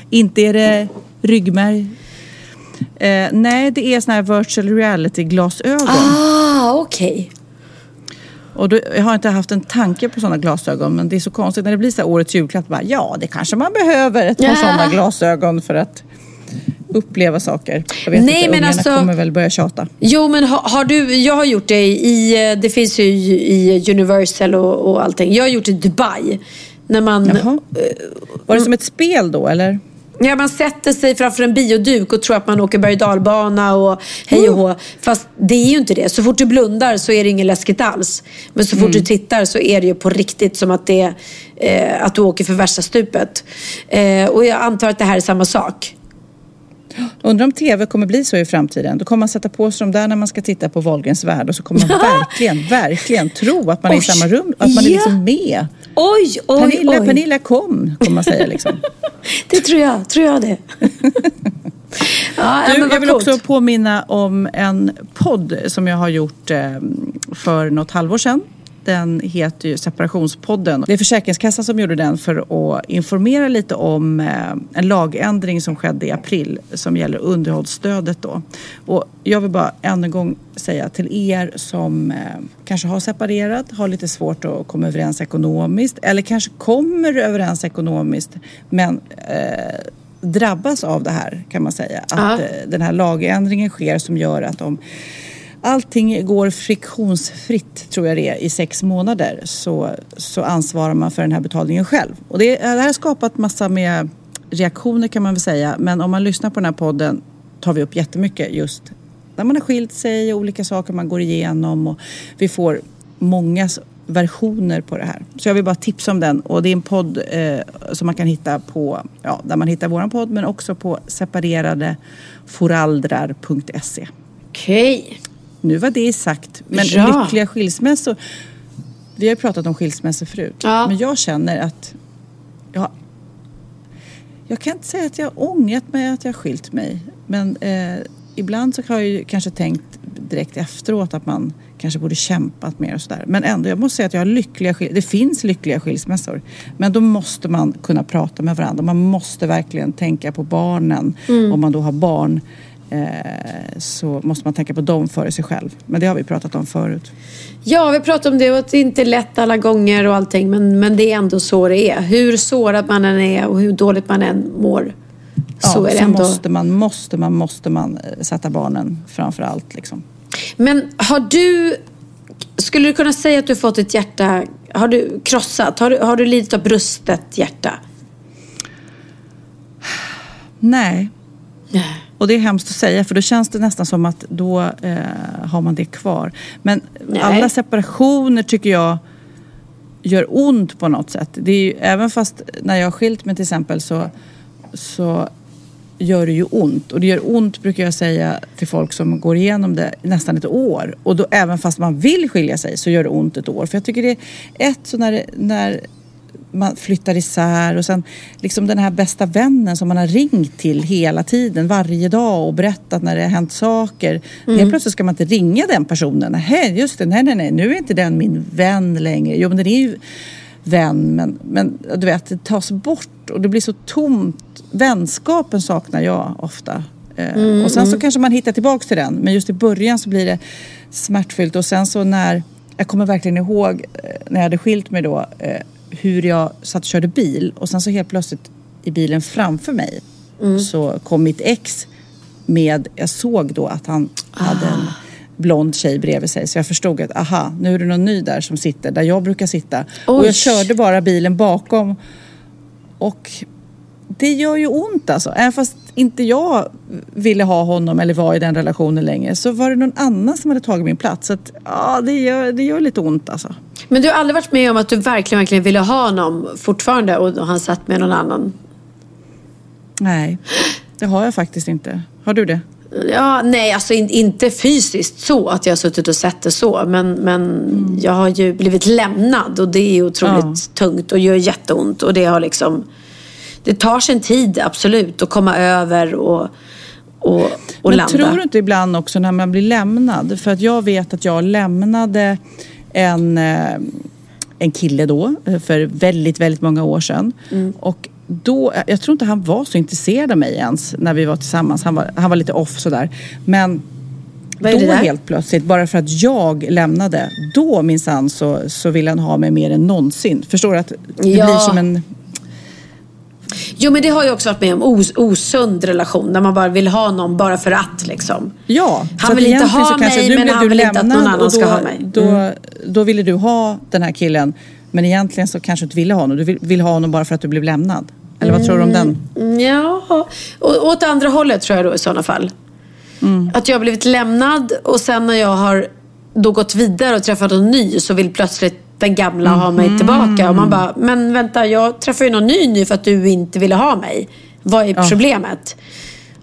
Inte är det ryggmärg. Eh, nej, det är såna här virtual reality-glasögon. Ah, okej. Okay. Och då, jag har inte haft en tanke på sådana glasögon men det är så konstigt när det blir så årets julklapp. Bara, ja, det kanske man behöver ett par ja. sådana glasögon för att uppleva saker. Jag vet Nej, inte, men alltså, kommer väl börja tjata. Jo, men har, har, du, jag har gjort det i, det finns ju i Universal och, och allting. Jag har gjort det i Dubai. När man, Jaha. Var det som ett spel då eller? Ja, man sätter sig framför en bioduk och tror att man åker berg och dalbana och hej och hå. Fast det är ju inte det. Så fort du blundar så är det inget läskigt alls. Men så fort mm. du tittar så är det ju på riktigt som att, det, eh, att du åker för värsta stupet. Eh, och jag antar att det här är samma sak. Undrar om tv kommer bli så i framtiden. Då kommer man sätta på sig dem där när man ska titta på Wahlgrens värld och så kommer man verkligen, verkligen tro att man är i samma rum, att man är liksom med. Oj, oj, Pernilla, oj. Pernilla kom, kommer man säga liksom. det tror jag, tror jag det. ja, du, jag vill coolt. också påminna om en podd som jag har gjort eh, för något halvår sedan den heter ju Separationspodden. Det är Försäkringskassan som gjorde den för att informera lite om eh, en lagändring som skedde i april som gäller underhållsstödet då. Och jag vill bara än en gång säga till er som eh, kanske har separerat, har lite svårt att komma överens ekonomiskt eller kanske kommer överens ekonomiskt men eh, drabbas av det här kan man säga. Att eh, den här lagändringen sker som gör att om allting går friktionsfritt, tror jag det är, i sex månader så, så ansvarar man för den här betalningen själv. Och det, det här har skapat massa med reaktioner kan man väl säga. Men om man lyssnar på den här podden tar vi upp jättemycket just när man har skilt sig och olika saker man går igenom och vi får många versioner på det här. Så jag vill bara tipsa om den och det är en podd eh, som man kan hitta på, ja, där man hittar våran podd men också på separeradeforaldrar.se. Okej. Nu var det sagt. Men ja. lyckliga skilsmässor. Vi har ju pratat om skilsmässor förut. Ja. Men jag känner att jag, jag kan inte säga att jag ångrat mig att jag skilt mig. Men eh, ibland så har jag ju kanske tänkt direkt efteråt att man kanske borde kämpat mer och sådär. Men ändå, jag måste säga att jag har lyckliga Det finns lyckliga skilsmässor. Men då måste man kunna prata med varandra. Man måste verkligen tänka på barnen. Mm. Om man då har barn så måste man tänka på dem före sig själv. Men det har vi pratat om förut. Ja, vi pratat om det och att det inte är lätt alla gånger och allting. Men, men det är ändå så det är. Hur sårad man än är och hur dåligt man än mår. Så ja, är det så ändå. måste man, måste man, måste man eh, sätta barnen framför allt. Liksom. Men har du, skulle du kunna säga att du fått ett hjärta, har du krossat? Har du, har du lidit av brustet hjärta? Nej. Nej. Och det är hemskt att säga för då känns det nästan som att då eh, har man det kvar. Men Nej. alla separationer tycker jag gör ont på något sätt. Det är ju, även fast när jag har skilt mig till exempel så, så gör det ju ont. Och det gör ont brukar jag säga till folk som går igenom det nästan ett år. Och då även fast man vill skilja sig så gör det ont ett år. För jag tycker det är ett så när, när man flyttar isär och sen liksom den här bästa vännen som man har ringt till hela tiden, varje dag och berättat när det har hänt saker. Mm. Helt plötsligt ska man inte ringa den personen. Nej, just det, nej, nej, nej, nu är inte den min vän längre. Jo, men den är ju vän, men, men du vet, det tas bort och det blir så tomt. Vänskapen saknar jag ofta. Eh, mm, och sen så mm. kanske man hittar tillbaks till den, men just i början så blir det smärtfyllt och sen så när jag kommer verkligen ihåg eh, när jag hade skilt mig då eh, hur jag satt och körde bil och sen så helt plötsligt i bilen framför mig mm. så kom mitt ex med, jag såg då att han ah. hade en blond tjej bredvid sig. Så jag förstod att aha, nu är det någon ny där som sitter där jag brukar sitta. Oj. Och jag körde bara bilen bakom. Och det gör ju ont alltså. Även fast inte jag ville ha honom eller var i den relationen längre så var det någon annan som hade tagit min plats. Så att, ja, det gör, det gör lite ont alltså. Men du har aldrig varit med om att du verkligen, verkligen ville ha honom fortfarande och han satt med någon annan? Nej, det har jag faktiskt inte. Har du det? Ja, nej, alltså in, inte fysiskt så att jag har suttit och sett det så. Men, men mm. jag har ju blivit lämnad och det är otroligt ja. tungt och gör jätteont. Och det har liksom det tar sin tid, absolut, att komma över och, och, och Men landa. tror du inte ibland också när man blir lämnad? För att jag vet att jag lämnade en, eh, en kille då eh, för väldigt, väldigt många år sedan. Mm. Och då, jag tror inte han var så intresserad av mig ens när vi var tillsammans. Han var, han var lite off sådär. Men då helt plötsligt, bara för att jag lämnade, då minsann så, så ville han ha mig mer än någonsin. Förstår du? att Det ja. blir som en Jo men det har jag också varit med om. Os osund relation. Där man bara vill ha någon bara för att liksom. Ja. Han vill inte ha mig men han vill inte att någon annan då, ska ha mig. Då, mm. då ville du ha den här killen. Men egentligen så kanske du inte ville ha honom. Du vill, vill ha honom bara för att du blev lämnad. Eller vad mm. tror du om den? Mm, ja, och, åt andra hållet tror jag då i sådana fall. Mm. Att jag har blivit lämnad och sen när jag har då gått vidare och träffat en ny så vill plötsligt den gamla ha mig mhm. tillbaka. Och man bara, men vänta, jag träffar ju någon ny nu för att du inte ville ha mig. Vad är ja. problemet?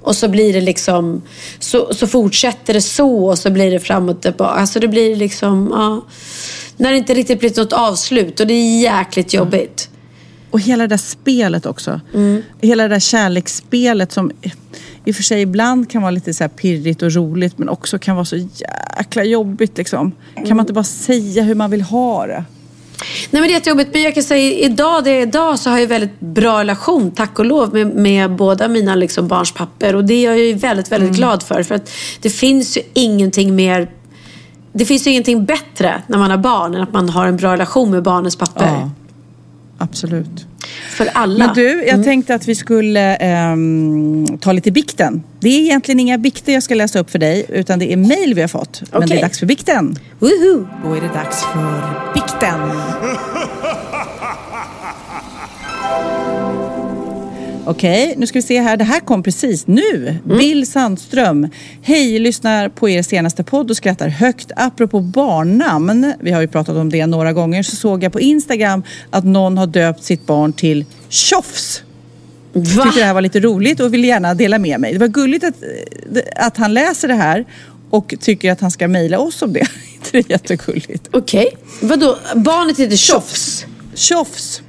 Och så blir det liksom, så, så fortsätter det så och så blir det fram och tillbaka. Alltså det blir liksom, ja. När det inte riktigt blir något avslut och det är jäkligt jobbigt. Och hela det där spelet också. Mm. Hela det där kärleksspelet som i och för sig ibland kan vara lite så här pirrigt och roligt men också kan vara så jäkla jobbigt liksom. Kan man inte bara säga hur man vill ha det? Nej men det är jättejobbigt. Men jag kan säga idag, det är idag så har jag väldigt bra relation, tack och lov, med, med båda mina liksom, barns papper. Och det är jag ju väldigt, väldigt mm. glad för. För att det finns ju ingenting mer det finns ju ingenting bättre när man har barn än att man har en bra relation med barnens papper. Ja, absolut. För alla. Men du, jag mm. tänkte att vi skulle um, ta lite bikten. Det är egentligen inga bikter jag ska läsa upp för dig, utan det är mejl vi har fått. Okay. Men det är dags för bikten. Woohoo. Då är det dags för bikten. Okej, okay, nu ska vi se här. Det här kom precis nu. Mm. Bill Sandström. Hej, lyssnar på er senaste podd och skrattar högt. Apropå barnnamn, vi har ju pratat om det några gånger, så såg jag på Instagram att någon har döpt sitt barn till Tjofs. Va? Tyckte det här var lite roligt och vill gärna dela med mig. Det var gulligt att, att han läser det här och tycker att han ska mejla oss om det. det är jättegulligt. Okej. Okay. Vadå? Barnet heter Tjofs? Tjofs.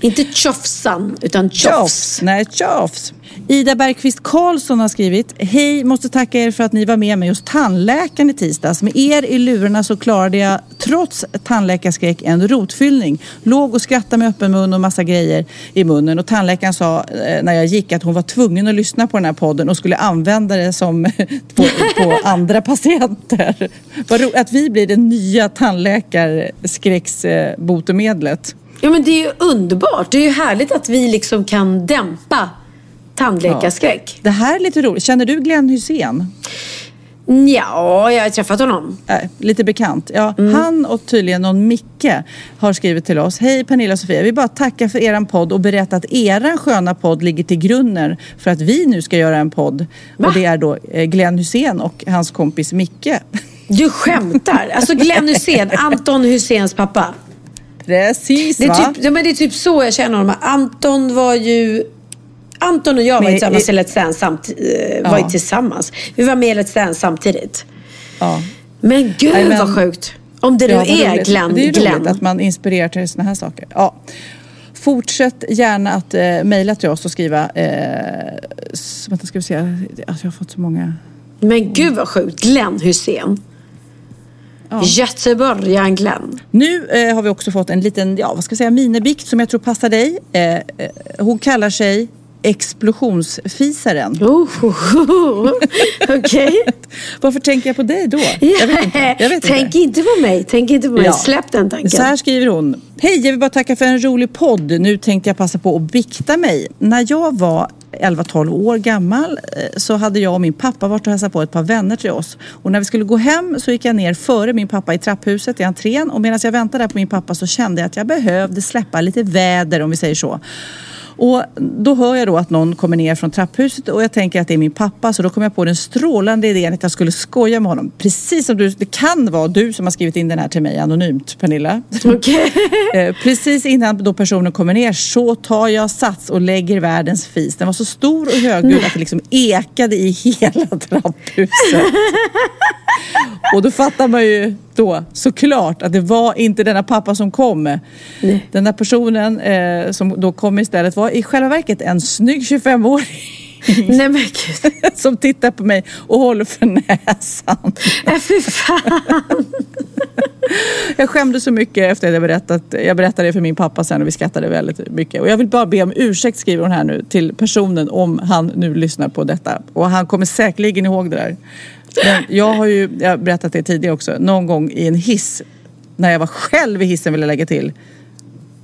Inte tjofsan, utan tjofs. Nej, tjofs. Ida Bergqvist Karlsson har skrivit. Hej, måste tacka er för att ni var med mig hos tandläkaren i tisdags. Med er i lurarna så klarade jag trots tandläkarskräck en rotfyllning. Låg och skrattade med öppen mun och massa grejer i munnen. Och tandläkaren sa eh, när jag gick att hon var tvungen att lyssna på den här podden och skulle använda det som på, på andra patienter. Att vi blir det nya tandläkarskräcksbotemedlet. Ja men det är ju underbart. Det är ju härligt att vi liksom kan dämpa tandläkarskräck. Ja. Det här är lite roligt. Känner du Glenn Hussein? Ja, jag har träffat honom. Äh, lite bekant. Ja, mm. Han och tydligen någon Micke har skrivit till oss. Hej Pernilla och Sofia. Jag vill bara tacka för eran podd och berätta att eran sköna podd ligger till grunden för att vi nu ska göra en podd. Va? Och det är då eh, Glenn Hussein och hans kompis Micke. Du skämtar? Alltså Glenn Hussein, Anton Husseins pappa. Precis det är, typ, ja, men det är typ så jag känner honom. Anton var ju... Anton och jag var tillsammans i Let's Dance, samt, ja. var tillsammans. Vi var med i Let's Dance samtidigt. Ja. Men gud Nej, men, vad sjukt. Om det nu ja, är Glenn. Det är ju Glenn. roligt att man inspirerar till sådana här saker. Ja. Fortsätt gärna att eh, mejla till oss och skriva. Eh, vänta, ska vi se. Alltså, jag har fått så många. Men gud vad sjukt. Glenn Hussein. Ja. Göteborgaren Glenn. Nu eh, har vi också fått en liten, ja vad ska jag säga, minibikt som jag tror passar dig. Eh, eh hon kallar sig explosionsfisaren. Oh, oh, oh. Okej. Okay. Varför tänker jag på dig då? Jag vet inte. Jag vet Tänk inte. inte på mig. Tänk inte på mig. Ja. Släpp den tanken. Så här skriver hon. Hej, jag vill bara tacka för en rolig podd. Nu tänkte jag passa på att bikta mig. När jag var 11-12 år gammal eh, så hade jag och min pappa varit och hälsat på ett par vänner till oss. Och när vi skulle gå hem så gick jag ner före min pappa i trapphuset i entrén och medan jag väntade där på min pappa så kände jag att jag behövde släppa lite väder om vi säger så. Och då hör jag då att någon kommer ner från trapphuset och jag tänker att det är min pappa. Så då kommer jag på den strålande idén att jag skulle skoja med honom. Precis som du, det kan vara du som har skrivit in den här till mig anonymt Pernilla. Okay. Eh, precis innan då personen kommer ner så tar jag sats och lägger världens fis. Den var så stor och högljudd att det liksom ekade i hela trapphuset. och då fattar man ju då såklart att det var inte denna pappa som kom. Nej. Den där personen eh, som då kom istället var i själva verket en snygg 25-åring. Nej men gud. Som tittar på mig och håller för näsan. Äh, fy fan. Jag skämde så mycket efter att jag berättat. Jag berättade det för min pappa sen och vi skrattade väldigt mycket. Och jag vill bara be om ursäkt skriver hon här nu till personen om han nu lyssnar på detta. Och han kommer säkerligen ihåg det där. Men jag har ju, jag har berättat det tidigare också, någon gång i en hiss, när jag var själv i hissen vill jag lägga till,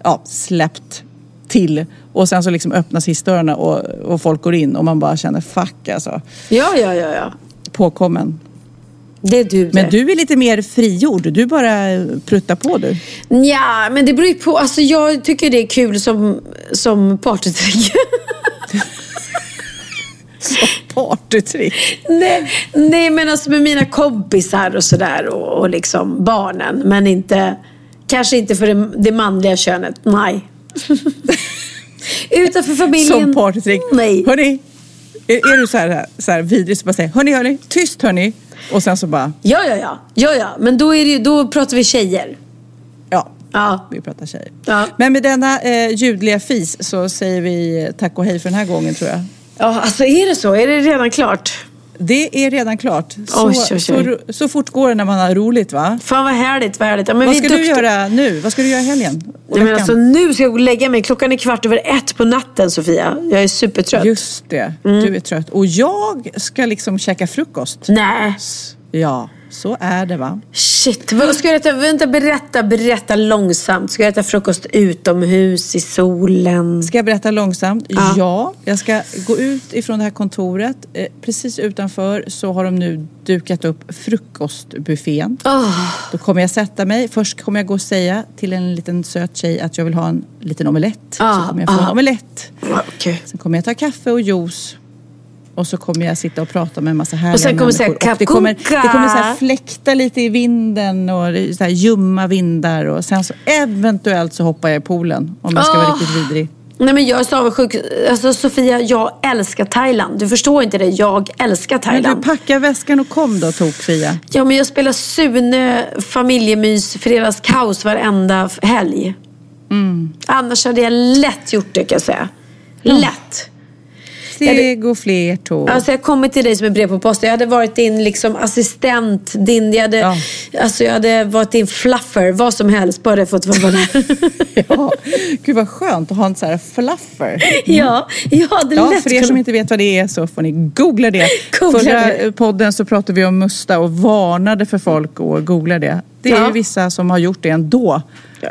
ja, släppt till och sen så liksom öppnas hissdörrarna och, och folk går in och man bara känner fuck alltså. Ja, ja, ja, ja. Påkommen. Det är du det. Men du är lite mer frigjord. Du bara pruttar på du. Ja, men det beror ju på. Alltså jag tycker det är kul som, som partytrick. partytrick. Nej, nej, men alltså med mina kompisar och sådär och, och liksom barnen. Men inte, kanske inte för det, det manliga könet. Nej. Utanför familjen. Som partytrick. Nej. Hörni, är, är du så här, så här vidrig så bara säger hörni, hörni, tyst hörni. Och sen så bara. Ja, ja, ja. ja, ja. Men då, är det, då pratar vi tjejer. Ja. Ja. Vi pratar tjejer. Ja. Men med denna eh, ljudliga fis så säger vi tack och hej för den här gången tror jag. Ja, alltså är det så? Är det redan klart? Det är redan klart. Så, oj, oj, oj. Så, så fort går det när man har roligt va? Fan vad härligt, vad härligt. Ja, vad ska du göra nu? Vad ska du göra i helgen? Nej, men alltså, nu ska jag gå och lägga mig. Klockan är kvart över ett på natten Sofia. Jag är supertrött. Just det, mm. du är trött. Och jag ska liksom käka frukost. Nej. Ja. Så är det va? Shit, vad ska jag äta? Vänta, berätta, berätta långsamt. Ska jag äta frukost utomhus i solen? Ska jag berätta långsamt? Ja. ja jag ska gå ut ifrån det här kontoret. Eh, precis utanför så har de nu dukat upp frukostbuffén. Oh. Då kommer jag sätta mig. Först kommer jag gå och säga till en liten söt tjej att jag vill ha en liten omelett. Oh. Så kommer jag få oh. en omelett. Okay. Sen kommer jag ta kaffe och juice. Och så kommer jag sitta och prata med en massa härliga och sen kommer människor. Och det kommer, det kommer så här fläkta lite i vinden och så här ljumma vindar. Och sen så eventuellt så hoppar jag i poolen om jag ska oh. vara riktigt vidrig. Nej men jag är så avundsjuk. Alltså Sofia, jag älskar Thailand. Du förstår inte det. Jag älskar Thailand. Men du, packa väskan och kom då Tok-Fia. Ja men jag spelar Sune familjemys fredagskaos varenda helg. Mm. Annars hade jag lätt gjort det kan jag säga. Lätt. Steg och fler tåg. Alltså jag kommer till dig som ett brev på posten. Jag hade varit din liksom, assistent, din, jag, hade, ja. alltså, jag hade varit din fluffer, vad som helst. Bara jag fått vara där. ja, gud vad skönt att ha en sån här fluffer. Mm. Ja, jag hade ja, lätt För er som inte vet vad det är så får ni googla det. googla Förra det. podden så pratade vi om Musta och varnade för folk att googla det. Det är ja. vissa som har gjort det ändå.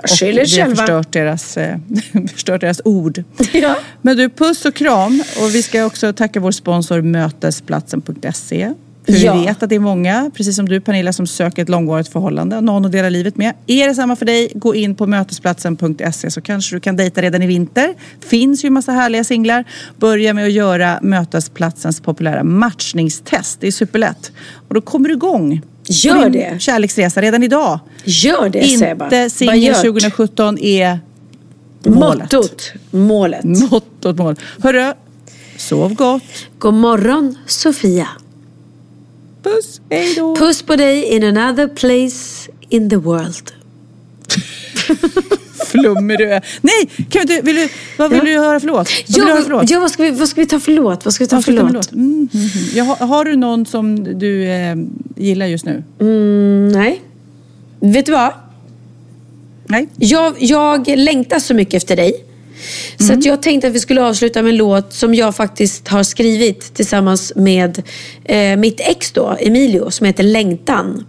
Och vi har förstört deras, eh, förstört deras ord. Ja. Men du, puss och kram. Och vi ska också tacka vår sponsor Mötesplatsen.se. För ja. vi vet att det är många, precis som du Pernilla, som söker ett långvarigt förhållande. Någon att dela livet med. Är det samma för dig, gå in på mötesplatsen.se så kanske du kan dejta redan i vinter. Finns ju massa härliga singlar. Börja med att göra Mötesplatsens populära matchningstest. Det är superlätt. Och då kommer du igång Gör det. kärleksresa redan idag. Gör det, Inte singel 2017 är målet. Mottot. Målet. Mottot, målet. Hörru, sov gott. God morgon, Sofia. Puss, hej då. Puss på dig in another place in the world. Flummig du är. Nej, kan du, vill du, vad vill ja. du höra för låt? Vad, ja, höra för låt? ja vad, ska vi, vad ska vi ta för låt? Vad ska vi ta för låt? Mm, mm, mm. Har, har, du någon som du eh, gillar just nu? Mm, nej. Vet du vad? Nej. Jag, jag längtar så mycket efter dig. Så mm. att jag tänkte att vi skulle avsluta med en låt som jag faktiskt har skrivit tillsammans med eh, mitt ex då, Emilio, som heter Längtan.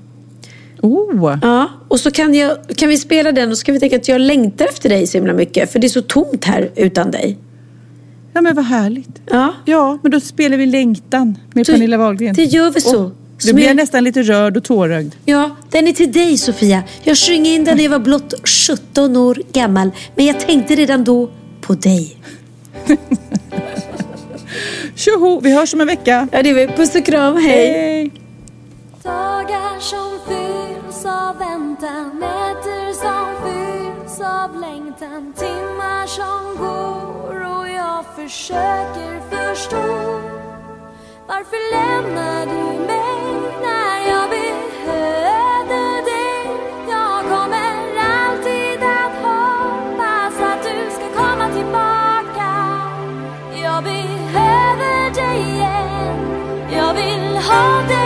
Oh. Ja, och så kan, jag, kan vi spela den och så kan vi tänka att jag längtar efter dig så himla mycket. För det är så tomt här utan dig. Ja men vad härligt. Ja, ja men då spelar vi Längtan med så, Pernilla Wahlgren. Det gör vi så. Oh. Nu blir jag nästan lite rörd och tårögd. Ja, den är till dig Sofia. Jag sjöng in den när jag var blott 17 år gammal. Men jag tänkte redan då på dig. Tjoho, vi hörs om en vecka. Ja, det är vi. Puss och kram, hej. hej väntan, nätter som fylls av längtan, timmar som går och jag försöker förstå varför lämnar du mig när jag behövde dig? Jag kommer alltid att hoppas att du ska komma tillbaka. Jag behöver dig igen. Jag vill ha dig